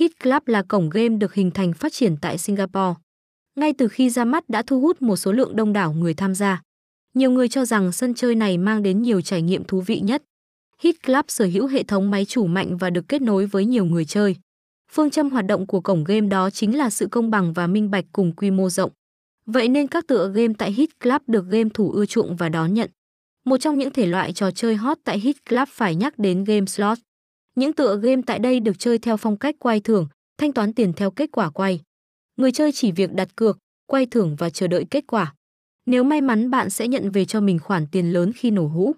Hit Club là cổng game được hình thành phát triển tại Singapore. Ngay từ khi ra mắt đã thu hút một số lượng đông đảo người tham gia. Nhiều người cho rằng sân chơi này mang đến nhiều trải nghiệm thú vị nhất. Hit Club sở hữu hệ thống máy chủ mạnh và được kết nối với nhiều người chơi. Phương châm hoạt động của cổng game đó chính là sự công bằng và minh bạch cùng quy mô rộng. Vậy nên các tựa game tại Hit Club được game thủ ưa chuộng và đón nhận. Một trong những thể loại trò chơi hot tại Hit Club phải nhắc đến game slot. Những tựa game tại đây được chơi theo phong cách quay thưởng, thanh toán tiền theo kết quả quay. Người chơi chỉ việc đặt cược, quay thưởng và chờ đợi kết quả. Nếu may mắn bạn sẽ nhận về cho mình khoản tiền lớn khi nổ hũ.